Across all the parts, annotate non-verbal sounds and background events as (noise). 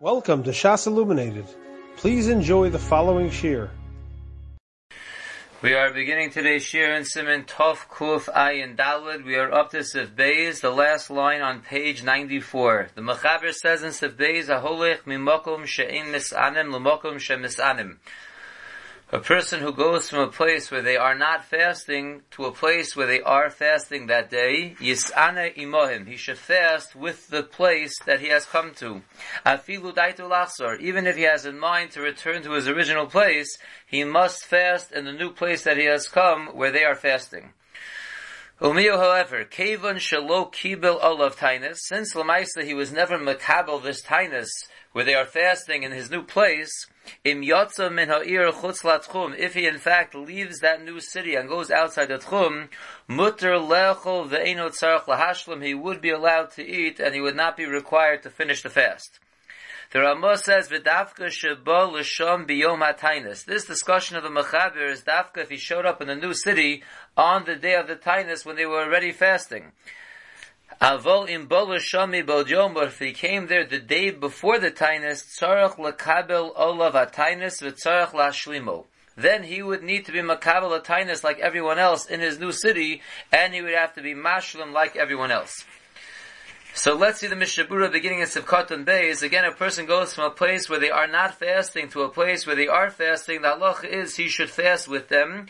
Welcome to Shas Illuminated. Please enjoy the following shir. We are beginning today's shir in Simon Tov Kuf Ayin Dalid. We are up to Sif Beis, the last line on page 94. The Mechaber says in Sif Beis, Aholech mimokum she'in misanim l'mokum she'misanim. A person who goes from a place where they are not fasting to a place where they are fasting that day, yis'ana imohim. He should fast with the place that he has come to. Afilu daitu lachsor. Even if he has in mind to return to his original place, he must fast in the new place that he has come where they are fasting. Umiyo, however, Kevon Shalo Kibel Olav Tainus, since Lamaisa he was never Makabel this Tainus, where they are fasting in his new place, Yotza min ha'ir if he in fact leaves that new city and goes outside the tchum, mutter he would be allowed to eat and he would not be required to finish the fast. The Ramah says, "V'dafka l'sham biyom hatainis." This discussion of the Mechaber is dafka if he showed up in the new city on the day of the tainus when they were already fasting. Avol im shami bodyom, but if he came there the day before the tainus, tzarech lekabel olav atainus v'tzarech lashlimo. Then he would need to be makabel atainus like everyone else in his new city, and he would have to be mashlim like everyone else. So let's see the Mishnah Berurah beginning in Sivkot and Beis. Again, a person goes from a place where they are not fasting to a place where they are fasting. The halach is he should fast with them.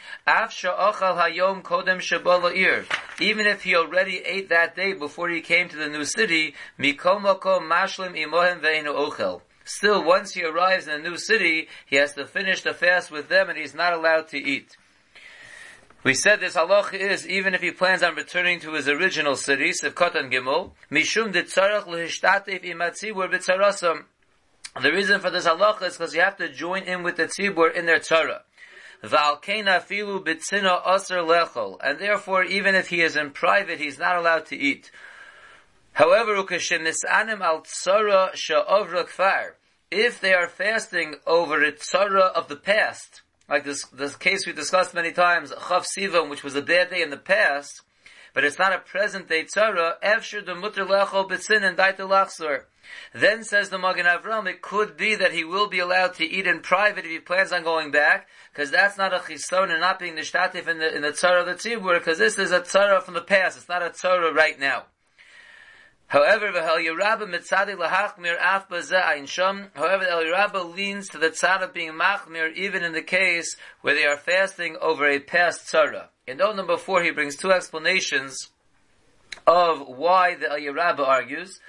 Even if he already ate that day before he came to the new city. Still, once he arrives in a new city, he has to finish the fast with them and he's not allowed to eat. We said this halach is even if he plans on returning to his original city, Sivkot and Gimel, Mishum de tzarech lehishtatev imatzibur b'tzarasam. The reason for this halach is because you have to join in with the tzibur in their tzara. V'alkeina filu b'tzina aser lechol. And therefore, even if he is in private, he's not allowed to eat. However, ukashim nisanim al tzara sha'ovra kfar. If they are fasting over a tzara of the past, like this, this case we discussed many times, Chav Sivam, which was a bad day in the past, but it's not a present day tzara, Efshir the mutter lechol b'tzin and daita lachsor. Then says the Magen Avram, it could be that he will be allowed to eat in private if he plans on going back, because that's not a chison and not being nishtatif in the, in the tzara of the tzibur, because this is a tzara from the past, it's not a tzara right now. However, the Yerabba mitzadi lahachmir af ein sham. However, the Yerabba leans to the tzad of being machmir even in the case where they are fasting over a past tzara. In note number four, he brings two explanations of why the Yerabba argues.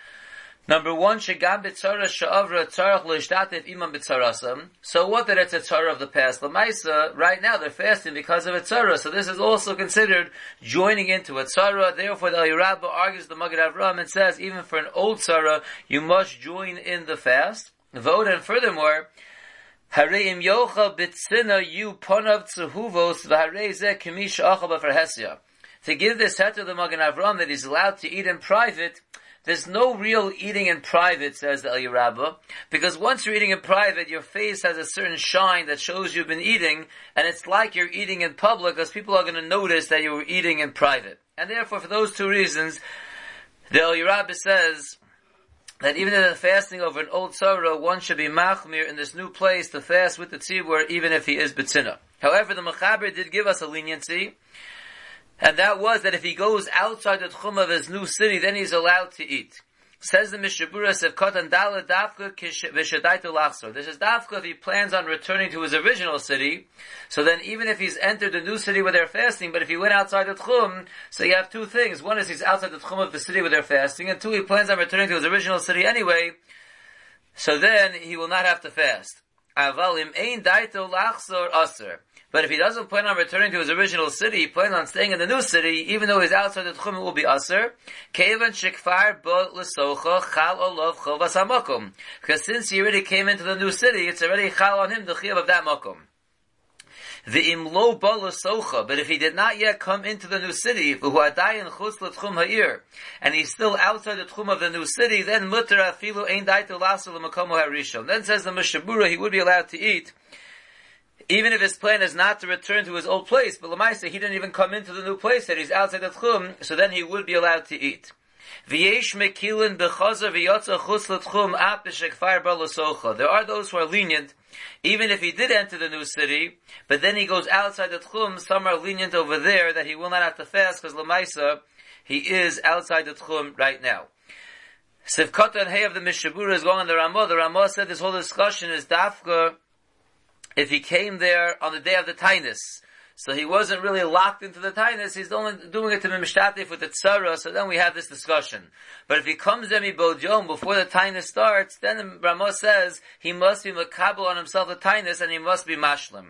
Number one, shegam b'tzara sha'avra tzarach l'ishtatif imam b'tzarasam. So what that it's a tzara of the past? Lamaisa, right now they're fasting because of a tzara. So this is also considered joining into a tzara. Therefore, the Yerabba argues the Magen Avram and says, even for an old tzara, you must join in the fast. Vote and furthermore, Hareim yocha b'tzina yu ponav tzehuvos v'harei zeh kemish acha b'farhesia. To give this head to the Magen Avram that he's allowed to eat in private, there's no real eating in private, says the El because once you're eating in private, your face has a certain shine that shows you've been eating, and it's like you're eating in public because people are going to notice that you were eating in private. And therefore, for those two reasons, the El says that even in the fasting over an old sorrow, one should be machmir in this new place to fast with the tzibur, even if he is betzina. However, the Mechaber did give us a leniency, and that was that if he goes outside the tchum of his new city, then he's allowed to eat. Says the Mishnah Berurah Sevkot and Dala Dafka Vishadaitu Lachsor. This is Dafka if he plans on returning to his original city. So then even if he's entered the new city where they're fasting, but if he went outside the Tchum, so you have two things. One is he's outside the Tchum of the city where they're fasting, and two, he plans on returning to his original city anyway. So then he will not have to fast. But if he doesn't plan on returning to his original city, he plans on staying in the new city, even though he's outside the Tchum, it will be Aser. Because since he already came into the new city, it's already Chal on him, the Chiyav of that Makom. The imlo socha, but if he did not yet come into the new city, and he's still outside the tchum of the new city, then mutter afilu ein daitu lasu harishon. Then says the Mishnah Berurah, he would be allowed to eat even if his plan is not to return to his old place, but Lamaisa, he didn't even come into the new place, that he's outside the Tchum, so then he would be allowed to eat. L'tchum balasocha. There are those who are lenient, even if he did enter the new city, but then he goes outside the tchum, some are lenient over there that he will not have to fast because lemaisa, he is outside the tchum right now. Sivkata and Hay of the Mishnah Berurah is going on the Ramah. The Ramah said this whole discussion is dafka if he came there on the day of the Tainus. So he wasn't really locked into the Tainus, he's only doing it to Mimishtatif with the Tzara, so then we have this discussion. But if he comes there Yom before the Tainus starts, then the Ramah says he must be Makabal on himself the Tainus and he must be Mashlim.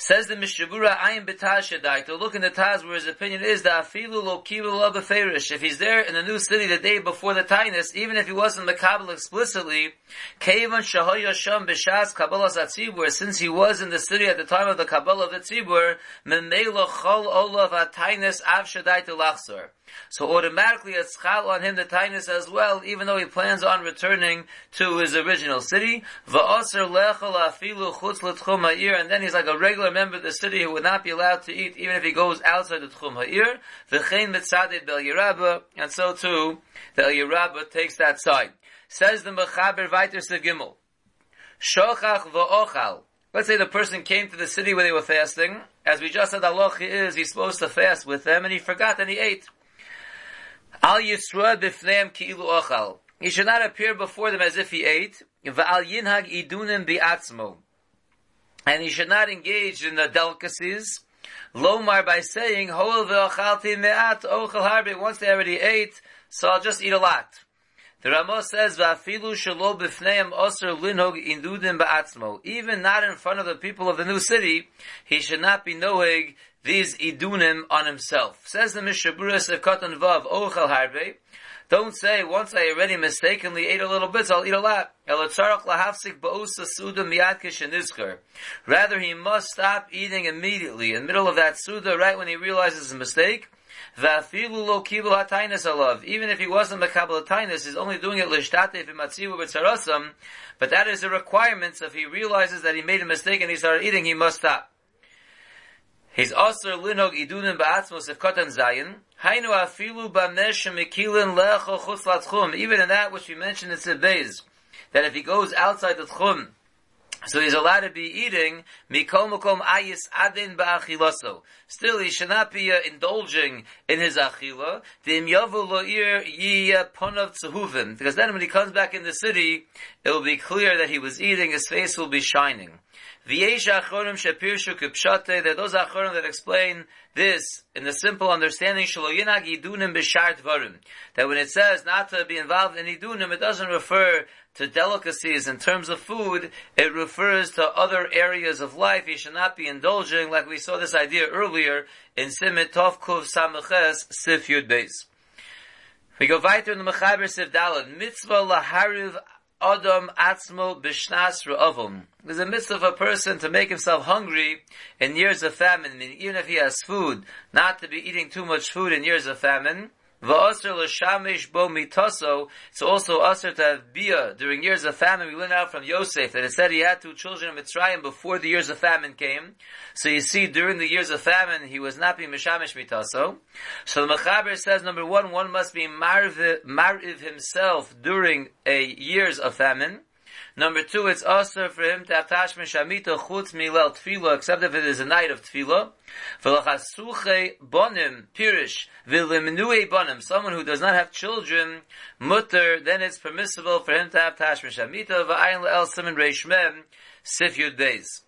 Says the Mishnah Berurah, Ayin B'taz Shadai, to look in the Taz where his opinion is that Afilu Lo Kivu Lo Beferish, if he's there in the new city the day before the Tainus, even if he wasn't the Makabal explicitly, Kevan Shahoya Sham B'shas Kabbalah Satzibur, since he was in the city at the time of the Kabbalah of the Tzibur, Memelo Chol Olav Atainus Av to Lachsor. So automatically it's chal on him the tainus as well, even though he plans on returning to his original city. Va'aser lechel afilu chutz l'tchum ha'ir, and then he's like a regular member of the city who would not be allowed to eat even if he goes outside the tchum ha'ir. V'chein mitzadid bel yirabah, and so too, the Yerabah takes that side. Says the Mechaber Viter Gimel. Shochach va'ochal. Let's say the person came to the city where they were fasting. As we just said, Allah is, he's supposed to fast with them, and he forgot and he ate. Al Yisra b'fneim ki'ilu ochal. He should not appear before them as if he ate. V'al yinhag idunim bi'atzmo. And he should not engage in the delicacies. Lomar by saying, me'at harbe. Once they already ate, so I'll just eat a lot. The Ramah says, "Va'afilu shelo b'fneim oser linhog indudim ba'atzmo." Even not in front of the people of the new city, he should not be knowing these idunim on himself. Says the Mishaburas of Katan Vav, Ochel Harbe, don't say, once I already mistakenly ate a little bit, so I'll eat a lot. Rather, he must stop eating immediately, in the middle of that suda, right when he realizes his mistake. Even if he wasn't Makabal Tainis, he's only doing it Lishtate but that is a requirement, so if he realizes that he made a mistake and he started eating, he must stop. He's also linog idunim ba'atzmos of kotan zayin. Hainu afilu b'amesh mekilin lecho chutz latchum. Even in that which we mentioned in Sibbeis, that if he goes outside the tchum, so he's allowed to be eating mikol makom ayis adin ba'achilaso. Still, he should not be uh, indulging in his achila. Tzehuvim. Because then when he comes back in the city, it will be clear that he was eating, his face will be shining. V'yesh that those achorim that explain this in the simple understanding. That when it says not to be involved in idunim, it doesn't refer to delicacies in terms of food, it refers to other areas of life. You should not be indulging, like we saw this idea earlier in Simit Tov Kuv Sameches Sif Yud Beis. We go weiter in the Mechaber Sif Dalad. Mitzvah lahariv Adam atzmo b'shnas re'ovum. There's a mitzvah of a person to make himself hungry in years of famine, meaning even if he has food, not to be eating too much food in years of famine. V'aser l'shamish bo mitoso. It's also aser to have bia during years of famine. We learn out from Yosef that it said he had two children in Mitzrayim before the years of famine came. So you see, during the years of famine, he was not being mishamish mitoso. So the Mechaber says, number one, one must be marviv, marviv himself during a years of famine. Number two, it's also for him to have tashma shamita chutz milel tefillah, except if it is a night of tefillah. V'lachasuche bonim pirish v'limnue bonim. Someone who does not have children, mutter, then it's permissible for him to have tashma shamita v'ayin le'el simin reishmem sif yud days.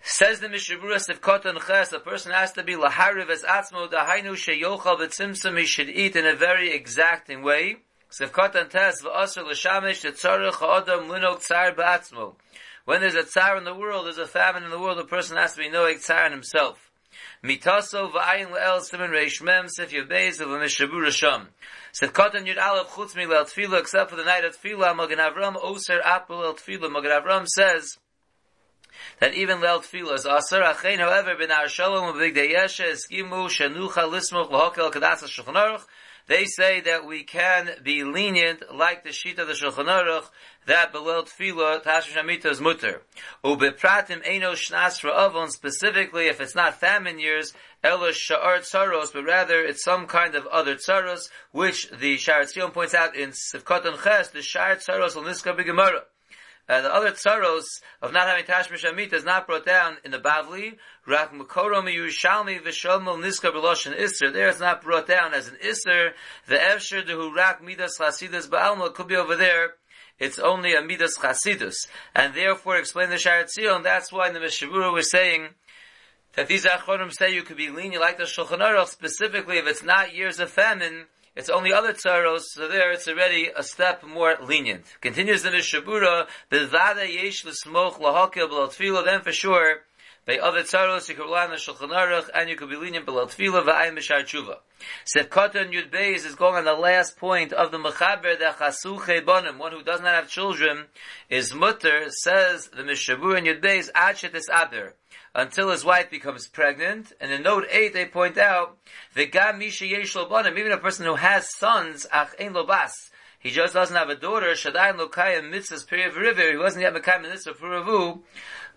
Says the Mishnah Berurah Sivkot Ches, a person has to be lahariv as atzmo dahainu sheyochal v'tzimtzum, he should eat in a very exacting way. Sivkot and Tes v'asr l'shamish tzarech ha'adam linog tzar ba'atzmo. When there's a tsar in the world, there's a famine in the world, the person has to be knowing tsar in himself. Mitaso v'ayin le'el simen reish mem sif yabeis of a mishabu rasham. Sivkot and yud aleph chutz mi le'el tefillah, except for the night of tefillah, Magen Avram oser apel el tefillah. Magen Avram says, that even le'el tefillah is aser. Achein, however, ben ar shalom u'big deyesha eskimu shenucha lismuch l'hokel kadas ha-shulchan They say that we can be lenient like the sheet of the Shulchan Aruch that below tefillah tashmish hamita is mutter. Ubepratim eno shnas ra'avon specifically if it's not famine years elo sha'ar tsaros but rather it's some kind of other tsaros which the Sha'ar HaTziyun points out in Sivkot Ches the sha'ar tsaros will niska b'gemara. Uh, the other tsaros of not having tashmish amit is not brought down in the Bavli. Rak Makoro Miyushalmi V'Sholmel Niska B'Loshen Isser. There it's not brought down as an Isser. The Efsher Dehu Rak Midas Chasidas Ba'alma could be over there. It's only a Midas Chasidus. And therefore, explain the Sha'ar HaTziyun, that's why the Mishnah Berurah we're saying that these Achronim say you could be lenient like the Shulchan Aruch, specifically if it's not years of famine, it's only other tzaros, so there it's already a step more lenient. Continues the Mishnah Berurah, B'vada yesh l'smoch lahakil b'lo then for sure, by other tzaros, you could rely on the Shulchan Aruch, and you could be lenient below tefillah, v'ayim b'shar tshuva. Sefkata Yud Beis is going on the last point of the Mechaber, the Chasuche Bonim, one who does not have children, is mutter, says the Mishabur in Yud Beis, Achet is Aber until his wife becomes pregnant. And in note 8, they point out, V'gam misha yesh even a person who has sons, ach ein lo bas, he just doesn't have a daughter, shadayin lo kayim mitzvahs period river, he wasn't yet mekayim mitzvah puravu,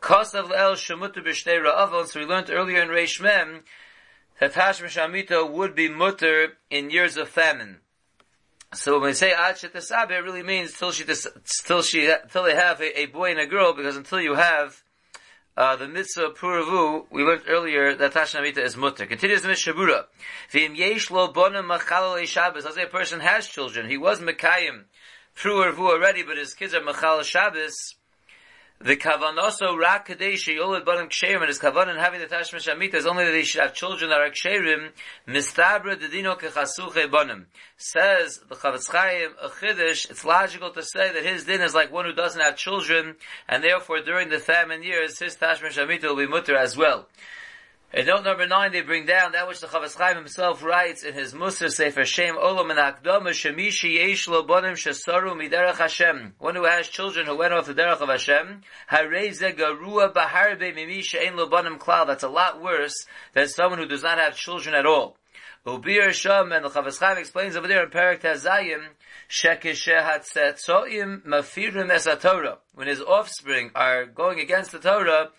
kosav el shemutu b'shtei ra'avon, so we learned earlier in Reish Mem, that Hashmish Amita would be mutter in years of famine. So when we say Ad Shetasabe, it really means till she, till she, till they have a, a boy and a girl, because until you have uh, the mitzvah puravu, we learned earlier that Tashnamita is mutter. Continues the Mishnah Berurah. V'im yesh lo bonim machalal Shabbos. As a person has children, he was Mekayim pruervu already, but his kids are machal Shabbos. The kavanoso rak kadesh yolad ksherim and his kavanon having the tashmish amit is only that they should have children that are ksherim mistabra dedino kechasuche banim. Says the Chofetz Chaim a chiddush. It's logical to say that his din is like one who doesn't have children, and therefore during the famine years his tashmish amit will be mutter as well. In note number nine, they bring down that which the Chofetz Chaim himself writes in his Musar Sefer Shem Olam and Akdama Shemishi Yesh Lo Bonim Shesaru Miderach Hashem. One who has children who went off the derech of Hashem. Hareze Garua Baharbe Mimi She'en Lo Bonim Klal. That's a lot worse than someone who does not have children at all. Ubir Sham and the Chofetz Chaim explains over there in Perak Tazayim Mafirim Esatorah. When his offspring are going against the Torah,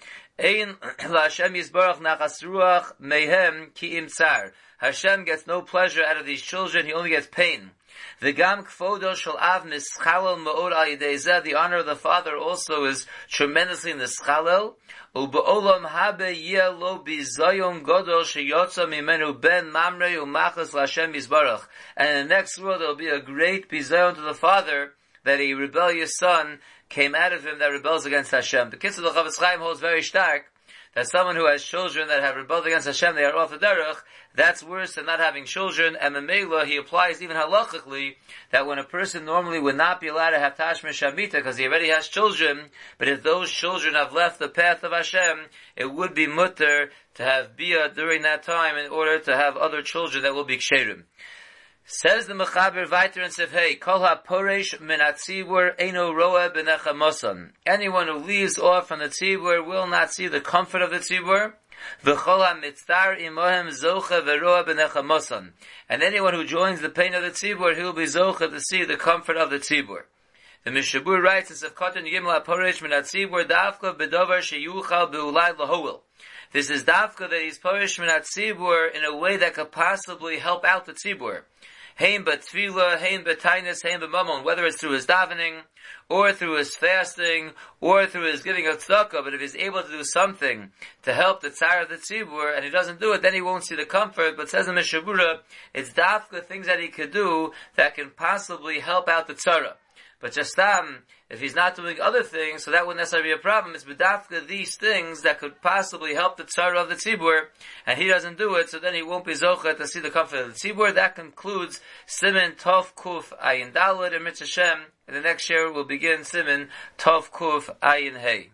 Ein (clears throat) Hashem Yisbarach Nachas Ruach Mehem Ki Im Tsar. Hashem gets no pleasure out of these children, he only gets pain. The gam kvodo shel av mischalel ma'od al The honor of the father also is tremendously nischalel. Ubeolam habe yeh lo bizayon godol sheyotza mimenu ben mamre umachas l'Hashem yisbarach. And in the next world there will be a great bizayon to the father that a rebellious son came out of him that rebels against Hashem. The kids of the Chaim holds very stark that someone who has children that have rebelled against Hashem, they are off the derech, that's worse than not having children. And Mamela, he applies even halachically that when a person normally would not be allowed to have Tashma Shamita because he already has children, but if those children have left the path of Hashem, it would be mutter to have Bia during that time in order to have other children that will be ksherim. Says the Mechaber weiter in Sefhei, Kol ha-poresh min ha-tzibur roa b'nechamosan. Anyone who leaves off from the tzibur will not see the comfort of the tzibur. V'chol ha-mitzar imohem zocha v'roa b'nechamosan. And anyone who joins the pain of the tzibur, he will be zocha to see the comfort of the tzibur. The Mishabur writes in Sefkotan Yimla ha-poresh min ha-tzibur dafka b'dovar sheyuchal b'ulai lahowil. This is dafka that he's porish min ha-tzibur in a way that could possibly help out the tzibur. Haim Batfila, Haim Batainis, Haim Bamamon, whether it's through his davening, or through his fasting, or through his giving of tzedakah, but if he's able to do something to help the tsar of the tzibur, and he doesn't do it, then he won't see the comfort, but says in Mishnah Berurah, it's dafka things that he could do that can possibly help out the tzara. But just um, if he's not doing other things, so that wouldn't necessarily be a problem. It's bedafka these things that could possibly help the tzara of the tzibur, and he doesn't do it, so then he won't be zocha to see the comfort of the tzibur. That concludes Simon Tov Kuf Ayin Dalad and Mitzvah. And the next year we'll begin Simon Tov Kuf Ayin Hey.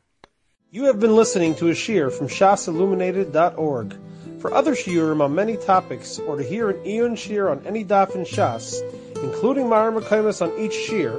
You have been listening to a shear from shasilluminated.org. For other shiurim on many topics, or to hear an Eon shear on any daf in Shas, including Mareh Mekomos on each shear,